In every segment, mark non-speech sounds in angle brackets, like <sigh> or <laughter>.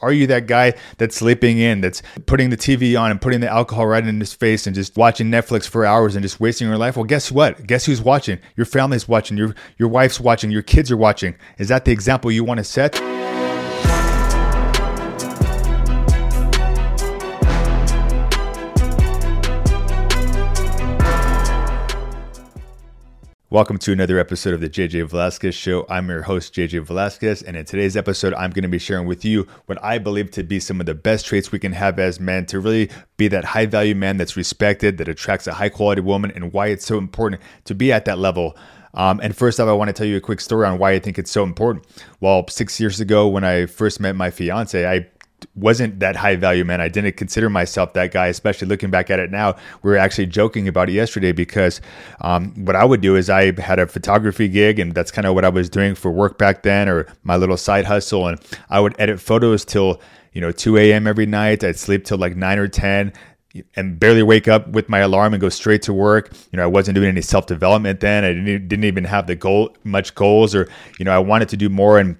Are you that guy that's sleeping in, that's putting the TV on and putting the alcohol right in his face and just watching Netflix for hours and just wasting your life? Well, guess what? Guess who's watching? Your family's watching, your your wife's watching, your kids are watching. Is that the example you want to set? Welcome to another episode of the JJ Velasquez Show. I'm your host, JJ Velasquez, and in today's episode, I'm going to be sharing with you what I believe to be some of the best traits we can have as men to really be that high value man that's respected, that attracts a high quality woman, and why it's so important to be at that level. Um, and first off, I want to tell you a quick story on why I think it's so important. Well, six years ago, when I first met my fiance, I wasn't that high value man. I didn't consider myself that guy, especially looking back at it now. We were actually joking about it yesterday because um, what I would do is I had a photography gig, and that's kind of what I was doing for work back then, or my little side hustle. And I would edit photos till you know 2 a.m. every night. I'd sleep till like 9 or 10 and barely wake up with my alarm and go straight to work. You know, I wasn't doing any self development then. I didn't, didn't even have the goal, much goals, or you know, I wanted to do more and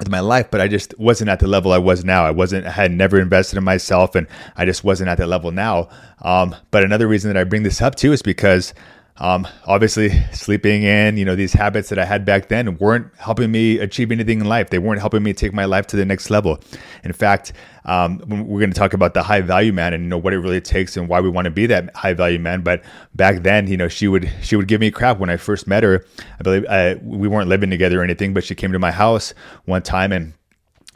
with my life, but I just wasn't at the level I was now. I wasn't, I had never invested in myself and I just wasn't at that level now. Um, but another reason that I bring this up too is because um, obviously, sleeping in, you know, these habits that I had back then weren't helping me achieve anything in life. They weren't helping me take my life to the next level. In fact, um, we're going to talk about the high value man and you know what it really takes and why we want to be that high value man. But back then, you know, she would she would give me crap when I first met her. I believe uh, we weren't living together or anything, but she came to my house one time and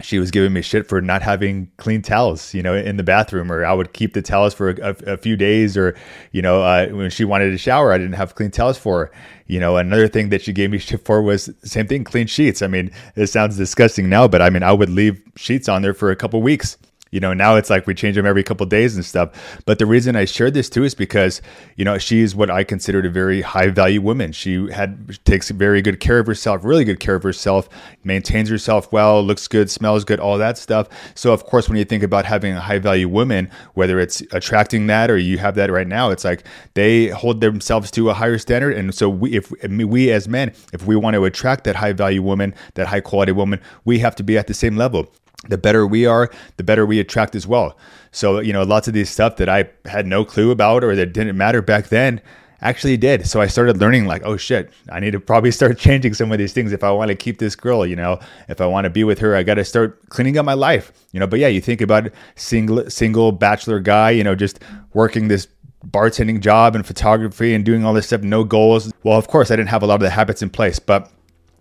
she was giving me shit for not having clean towels, you know, in the bathroom, or I would keep the towels for a, a, few days, or you know, uh, when she wanted to shower, I didn't have clean towels for her. You know, another thing that she gave me <laughs> shit for was same thing, clean sheets. I mean, it sounds disgusting now, but I mean, I would leave sheets on there for a couple weeks you know, now it's like we change them every couple days and stuff. But the reason I shared this too is because, you know, she's what I considered a very high value woman. She had takes very good care of herself, really good care of herself, maintains herself well, looks good, smells good, all that stuff. So of course, when you think about having a high value woman, whether it's attracting that or you have that right now, it's like they hold themselves to a higher standard. And so we, if we as men, if we want to attract that high value woman, that high quality woman, we have to be at the same level the better we are, the better we attract as well. So, you know, lots of these stuff that I had no clue about or that didn't matter back then actually did. So I started learning like, oh shit, I need to probably <laughs> start changing some of these things if I want to keep this girl, you know, if I want to be with her, I got to start cleaning up my life, you know, but yeah, you think about single, single bachelor guy, you know, just working this bartending job and photography and doing all this stuff, no goals. Well, of course I didn't have a lot of the habits in place, but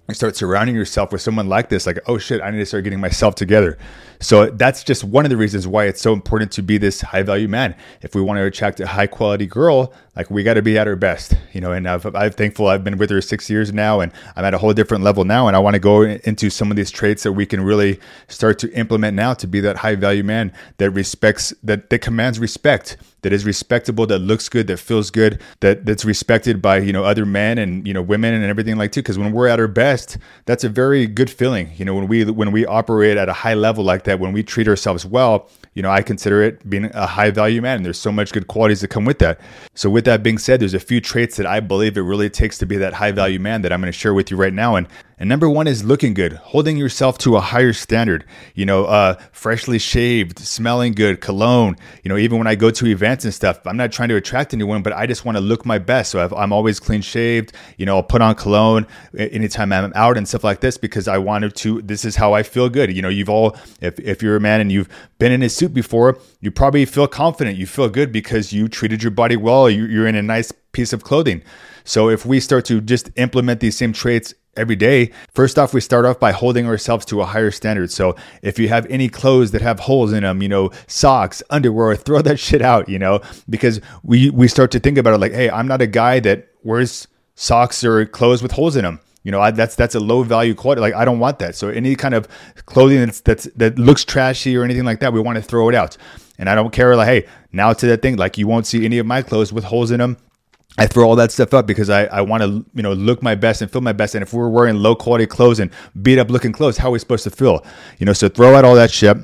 you start surrounding yourself with someone like this, like, oh shit, I need to start getting myself together. So that's just one of the reasons why it's so important to be this high value man. If we want to attract a high quality girl, like we got to be at our best, you know. And I've, I'm thankful I've been with her six years now, and I'm at a whole different level now. And I want to go into some of these traits that we can really start to implement now to be that high value man that respects, that that commands respect that is respectable, that looks good, that feels good, that that's respected by you know other men and you know women and everything like too. Because when we're at our best, that's a very good feeling. You know when we when we operate at a high level like that, when we treat ourselves well, you know I consider it being a high value man. And there's so much good qualities that come with that. So with that being said, there's a few traits that I believe it really takes to be that high value man that I'm going to share with you right now. And and number one is looking good, holding yourself to a higher standard. You know, uh, freshly shaved, smelling good, cologne. You know, even when I go to events and stuff, I'm not trying to attract anyone, but I just want to look my best. So i am always clean shaved. You know, I'll put on cologne anytime I'm out and stuff like this because I wanted to. This is how I feel good. You know, you've all, if if you're a man and you've been in a suit before, you probably feel confident. You feel good because you treated your body well. You're in a nice piece of clothing. So if we start to just implement these same traits every day. First off, we start off by holding ourselves to a higher standard. So if you have any clothes that have holes in them, you know, socks, underwear, <laughs> throw that shit out, you know, because we we start to think about it like, hey, I'm not a guy that wears socks or clothes with holes in them. You know, I, that's that's a low value quality. Like I don't want that. So any kind of clothing that's that's that looks trashy or anything like that, we want to throw it out. And I don't care. Like, hey, now to that thing, like you won't see any of my clothes with holes in them I throw all that stuff up because I, I want to you know look my best and feel my best. And if we're wearing low quality clothes and beat up looking clothes, how are we supposed to feel? You know, so throw out all that shit.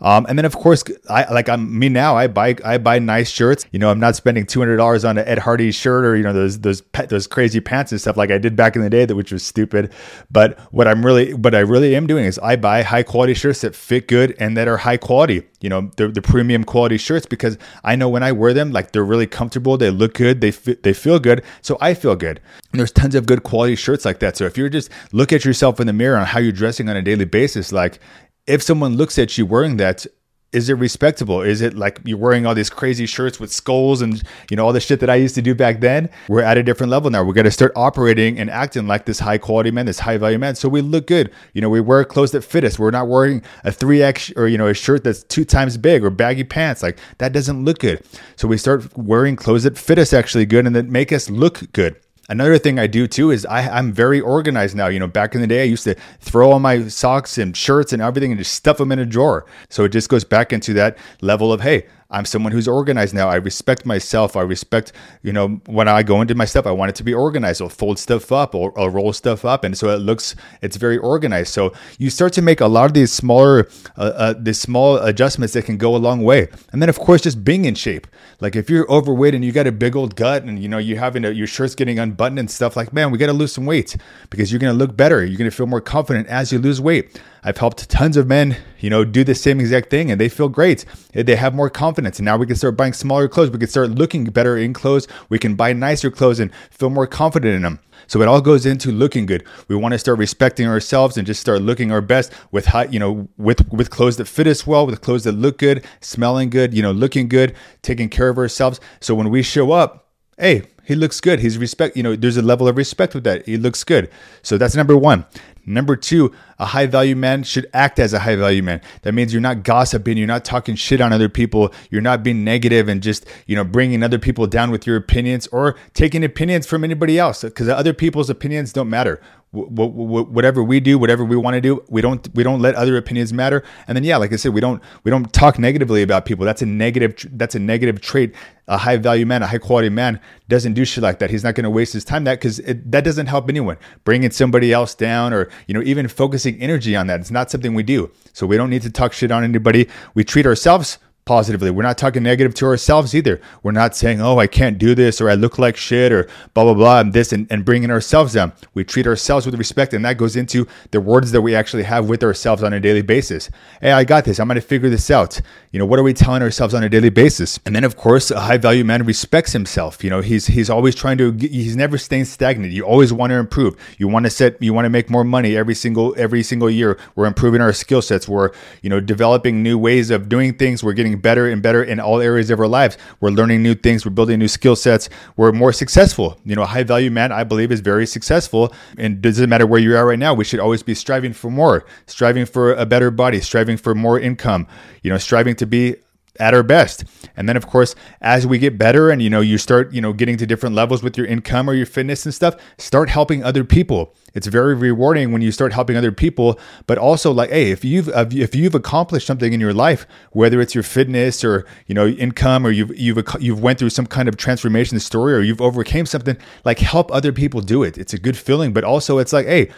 Um, and then of course, I like I'm me now. I buy I buy nice shirts. You know, I'm not spending two hundred dollars on an Ed Hardy shirt or you know those those those crazy pants and stuff like I did back in the day, that which was stupid. But what I'm really what I really am doing is I buy high quality shirts that fit good and that are high quality. You know, the the premium quality shirts because I know when I wear them, like they're really comfortable, they look good, they fit, they feel good, so I feel good. And there's tons of good quality shirts like that. So if you're just look at yourself in the mirror on how you're dressing on a daily basis, like if someone looks at you wearing that, is it respectable? Is it like you're wearing all these crazy shirts with skulls and you know all the shit that I used to do back then? We're at a different level now. We're gonna start operating and acting like this high quality man, this high value man. So we look good. You know, we wear clothes that fit us. We're not wearing a three X or you know a shirt that's two times big or baggy pants. Like that doesn't look good. So we start wearing clothes that fit us actually good and that make us look good. Another thing I do too is I, I'm very organized now. You know, back in the day, I used to throw all my socks and shirts and everything and just stuff them in a drawer. So it just goes back into that level of, hey, I'm someone who's organized now. I respect myself. I respect, you know, when I go into my stuff, I want it to be organized. I'll fold stuff up or I'll roll stuff up. And so it looks, it's very organized. So you start to make a lot of these smaller, uh, uh, these small adjustments that can go a long way. And then, of course, just being in shape. Like if you're overweight and you got a big old gut and, you know, you're having a, your shirt's getting unbuttoned and stuff like, man, we got to lose some weight because you're going to look better. You're going to feel more confident as you lose weight. I've helped tons of men, you know, do the same exact thing and they feel great. They have more confidence. And now we can start buying smaller clothes. We can start looking better in clothes. We can buy nicer clothes and feel more confident in them. So it all goes into looking good. We want to start respecting ourselves and just start looking our best with high, you know, with with clothes that fit us well, with clothes that look good, smelling good, you know, looking good, taking care of ourselves. So when we show up, hey, he looks good. He's respect, you know, there's a level of respect with that. He looks good. So that's number one. Number two, a high value man should act as a high value man. That means you're not gossiping, you're not talking shit on other people, you're not being negative and just, you know, bringing other people down with your opinions or taking opinions from anybody else because other people's opinions don't matter whatever we do, whatever we want to do, we don't we don't let other opinions matter. And then yeah, like I said, we don't we don't talk negatively about people. That's a negative that's a negative trait. A high value man, a high quality man doesn't do shit like that. He's not going to waste his time that because that doesn't help anyone. Bringing somebody else down or you know even focusing energy on that, it's not something we do. So we don't need to talk shit on anybody. We treat ourselves positively. We're not talking negative to ourselves either. We're not saying, oh, I can't do this or I look like shit or blah, blah, blah, and this and, and bringing ourselves down. We treat ourselves with respect, and that goes into the words that we actually have with ourselves on a daily basis. Hey, I got this. I'm going to figure this out. You know, what are we telling ourselves on a daily basis? And then, of course, a high value man respects himself. You know, he's he's always trying to, he's never staying stagnant. You always want to improve. You want to set, you want to make more money every single every single year. We're improving our skill sets. We're, you know, developing new ways of doing things. We're getting getting better and better in all areas of our lives. We're learning new things. We're building new skill sets. We're more successful. You know, a high value man, I believe, is very successful. And doesn't matter where you are right now. We should always be striving for more, striving for a better body, striving for more income, you know, striving to be at our best. And then of course, as we get better and you know, you start, you know, getting to different levels with your income or your fitness and stuff, start helping other people. It's very rewarding when you start helping other people, but also like, hey, if you've if you've accomplished something in your life, whether it's your fitness or you know income or you've you've you've went through some kind of transformation story or you've overcame something, like help other people do it. It's a good feeling, but also it's like, hey,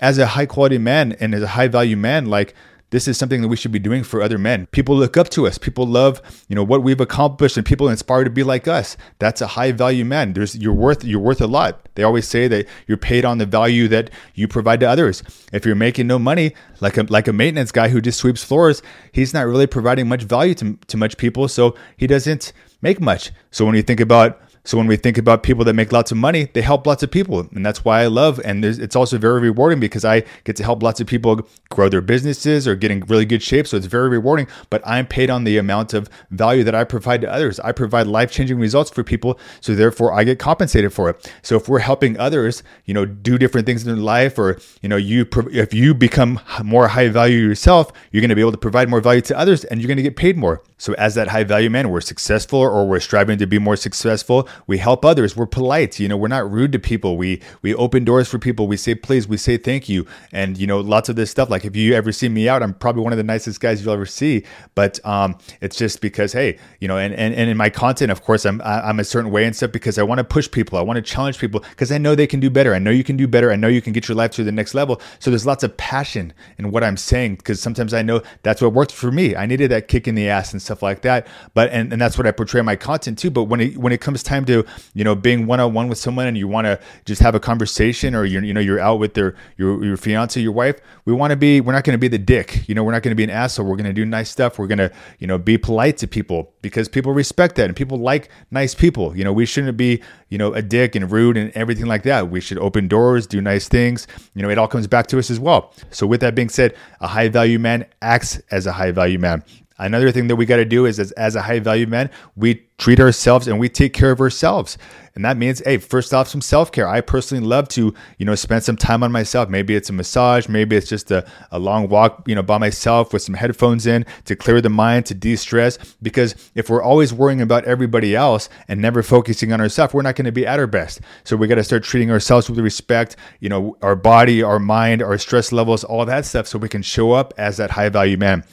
as a high quality man and as a high value man, like this is something that we should be doing for other men. People look up to us. People love, you know, what we've accomplished and people inspire to be like us. That's a high value man. There's you're worth you're worth a lot. They always say that you're paid on the value that you provide to others. If you're making no money, like a like a maintenance guy who just sweeps floors, he's not really providing much value to, to much people, so he doesn't make much. So when you think about so when we think about people that make lots of money, they help lots of people, and that's why I love. And it's also very rewarding because I get to help lots of people grow their businesses or get in really good shape. So it's very rewarding. But I'm paid on the amount of value that I provide to others. I provide life changing results for people, so therefore I get compensated for it. So if we're helping others, you know, do different things in their life, or you know, you if you become more high value yourself, you're going to be able to provide more value to others, and you're going to get paid more. So as that high value man, we're successful or we're striving to be more successful we help others. We're polite. You know, we're not rude to people. We we open doors for people. We say please. We say thank you. And you know, lots of this stuff. Like if you ever see me out, I'm probably one of the nicest guys you'll ever see. But um, it's just because hey, you know, and and, and in my content, of course, I'm I'm a certain way and stuff because I want to push people. I want to challenge people because I know they can do better. I know you can do better. I know you can get your life to the next level. So there's lots of passion in what I'm saying because sometimes I know that's what worked for me. I needed that kick in the ass and stuff like that. But and, and that's what I portray in my content too. But when it when it comes time to you know being one on one with someone and you want to just have a conversation or you're you know you're out with their your your fiance your wife we want to be we're not going to be the dick. You know we're not going to be an asshole. We're going to do nice stuff. We're going to you know be polite to people because people respect that and people like nice people. You know we shouldn't be you know a dick and rude and everything like that. We should open doors do nice things. You know it all comes back to us as well. So with that being said a high value man acts as a high value man Another thing that we got to do is as, as a high value man, we treat ourselves and we take care of ourselves. And that means, hey, first off, some self care. I personally love to, you know, spend some time on myself. Maybe it's a massage, maybe it's just a, a long walk, you know, by myself with some headphones in to clear the mind, to de stress. Because if we're always worrying about everybody else and never focusing on ourselves, we're not going to be at our best. So we got to start treating ourselves with respect, you know, our body, our mind, our stress levels, all that stuff, so we can show up as that high value man.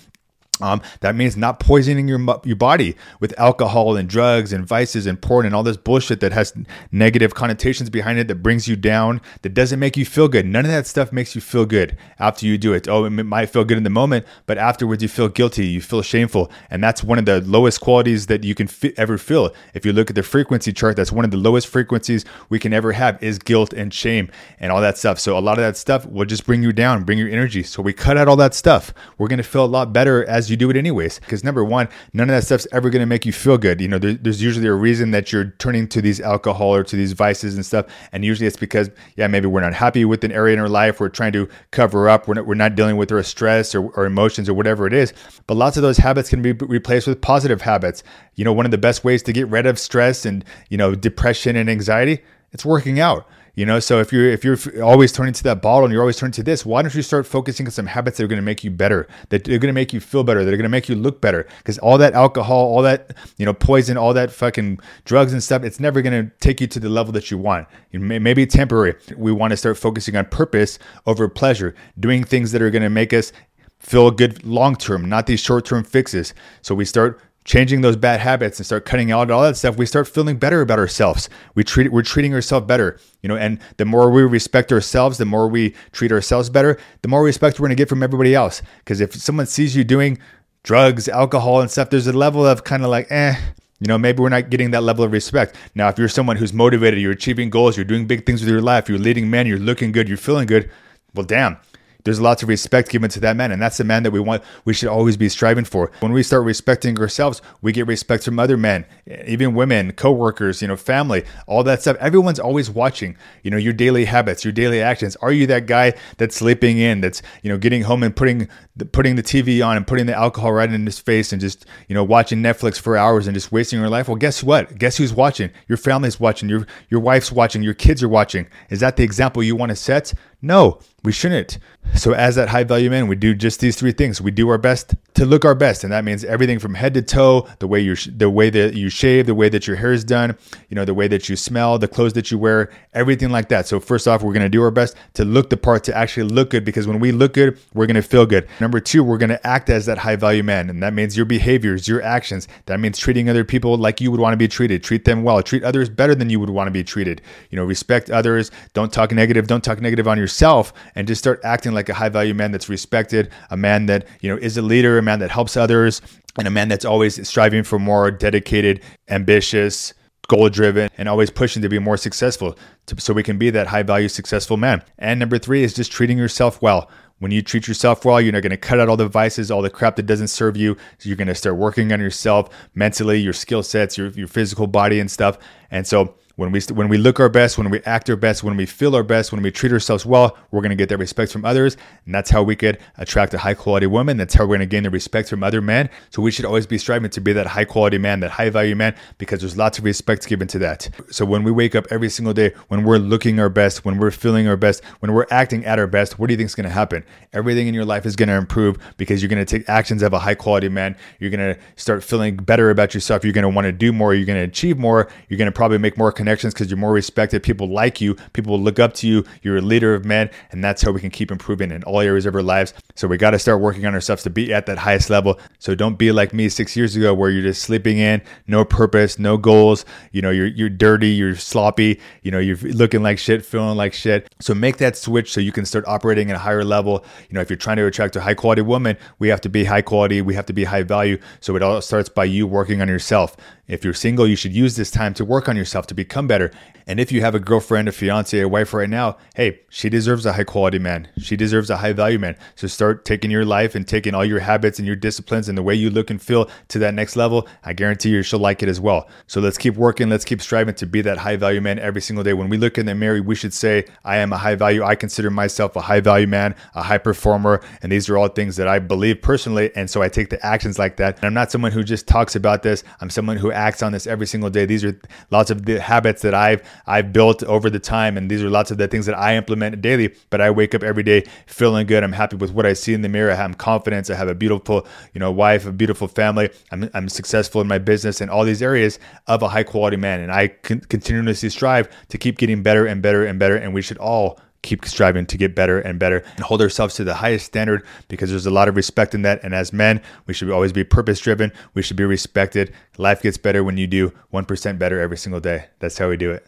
Um, that means not poisoning your your body with alcohol and drugs and vices and porn and all this bullshit that has negative connotations behind it that brings you down that doesn't make you feel good. None of that stuff makes you feel good after you do it. Oh, it might feel good in the moment, but afterwards you feel guilty, you feel shameful, and that's one of the lowest qualities that you can f- ever feel. If you look at the frequency chart, that's one of the lowest frequencies we can ever have is guilt and shame and all that stuff. So a lot of that stuff will just bring you down, bring your energy. So we cut out all that stuff. We're gonna feel a lot better as you do it anyways. Because number one, none of that stuff's ever going to make you feel good. You know, there, there's usually a reason that you're turning to these alcohol or to these vices and stuff. And usually it's because, yeah, maybe we're not happy with an area in our life. We're trying to cover up. We're not, we're not dealing with our stress or, or emotions or whatever it is. But lots of those habits can be replaced with positive habits. You know, one of the best ways to get rid of stress and, you know, depression and anxiety, it's working out. You know, so if you're if you're always turning to that bottle and you're always turning to this, why don't you start focusing on some habits that are going to make you better, that are going to make you feel better, that are going to make you look better? Because all that alcohol, all that you know, poison, all that fucking drugs and stuff, it's never going to take you to the level that you want. Know, maybe temporary. We want to start focusing on purpose over pleasure, doing things that are going to make us feel good long term, not these short term fixes. So we start changing those bad habits and start cutting out all that stuff, we start feeling better about ourselves. We treat we're treating ourselves better, you know. And the more we respect ourselves, the more we treat ourselves better, the more respect we're going to get from everybody else. Because if someone sees you doing drugs, alcohol, and stuff, there's a level of kind of like, eh. You know, maybe we're not getting that level of respect. Now, if you're someone who's motivated, you're achieving goals, you're doing big things with your life, you're leading men, you're looking good, you're feeling good, well, damn, there's lots of respect given to that man and that's the man that we want we should always be striving for. When we start respecting ourselves we get respect from other men even women co-workers you know family all that stuff. Everyone's always watching you know your daily habits your daily actions. Are you that guy that's sleeping in that's you know getting home and putting the, putting the tv on and putting the alcohol right in his face and just you know watching netflix for hours and just wasting your life? Well guess what? Guess who's watching? Your family's watching your your wife's watching your kids are watching. Is that the example you want to set? No we shouldn't. So, as that high value man, we do just these three things. We do our best to look our best, and that means everything from head to toe, the way you the way that you shave, the way that your hair is done, you know, the way that you smell, the clothes that you wear, everything like that. So, first off, we're to do our best to look the part, to actually look good, because when we look good, we're to feel good. Number two, we're to act as that high value man, and that means your behaviors, your actions. That means treating other people like you would want to be treated. Treat them well. Treat others better than you would want to be treated. You know, respect others. Don't talk negative. Don't talk negative on yourself, and just start acting like a high value man that's respected, a man that, you know, is a leader, a man that helps others, and a man that's always striving for more dedicated, ambitious, goal driven, and always pushing to be more successful to, so we can be that high value, successful man. And number three is just treating yourself well. When you treat yourself well, you're not going to cut out all the vices, all the crap that doesn't serve you. So you're going to start working on yourself mentally, your skill sets, your, your physical body and stuff. And so When we when we look our best, when we act our best, when we feel our best, when we treat ourselves well, we're going to get that respect from others, and that's how we could attract a high quality woman. That's how we're going to gain the respect from other men. So we should always be striving to be that high quality man, that high value man, because there's lots of respect given to that. So when we wake up every single day, when we're looking our best, when we're feeling our best, when we're acting at our best, what do you think is going to happen? Everything in your life is going to improve because you're going to take actions of a high quality man. You're going to start feeling better about yourself. You're going to want to do more. You're going to achieve more. You're going to probably make more connections because you're more respected. People like you. People will look up to you. You're a leader of men. And that's how we can keep improving in all areas of our lives. So we got to start working on ourselves to be at that highest level. So don't be like me six years ago where you're just sleeping in, no purpose, no goals. You know, you're, you're dirty, you're sloppy, you know, you're looking like shit, feeling like shit. So make that switch so you can start operating at a higher level. You know, if you're trying to attract a high quality woman, we have to be high quality, we have to be high value. So it all starts by you working on yourself. If you're single, you should use this time to work on yourself to become better. And if you have a girlfriend, a fiance, a wife right now, hey, she deserves a high quality man. She deserves a high value man. So start taking your life and taking all your habits and your disciplines and the way you look and feel to that next level. I guarantee you she'll like it as well. So let's keep working. Let's keep striving to be that high value man every single day. When we look in the mirror, we should say, I am a high value. I consider myself a high value man, a high performer. And these are all things that I believe personally. And so I take the actions like that. And I'm not someone who just talks about this. I'm someone who acts on this every single day. These are lots of the habits that I've I've built over the time, and these are lots of the things that I implement daily. But I wake up every day feeling good. I'm happy with what I see in the mirror. I'm confident. I have a beautiful, you know, wife, a beautiful family. I'm I'm successful in my business and all these areas of a high quality man, and I con- continuously strive to keep getting better and better and better. And we should all keep striving to get better and better and hold ourselves to the highest standard because there's a lot of respect in that. And as men, we should always be purpose driven. We should be respected. Life gets better when you do 1% better every single day. That's how we do it.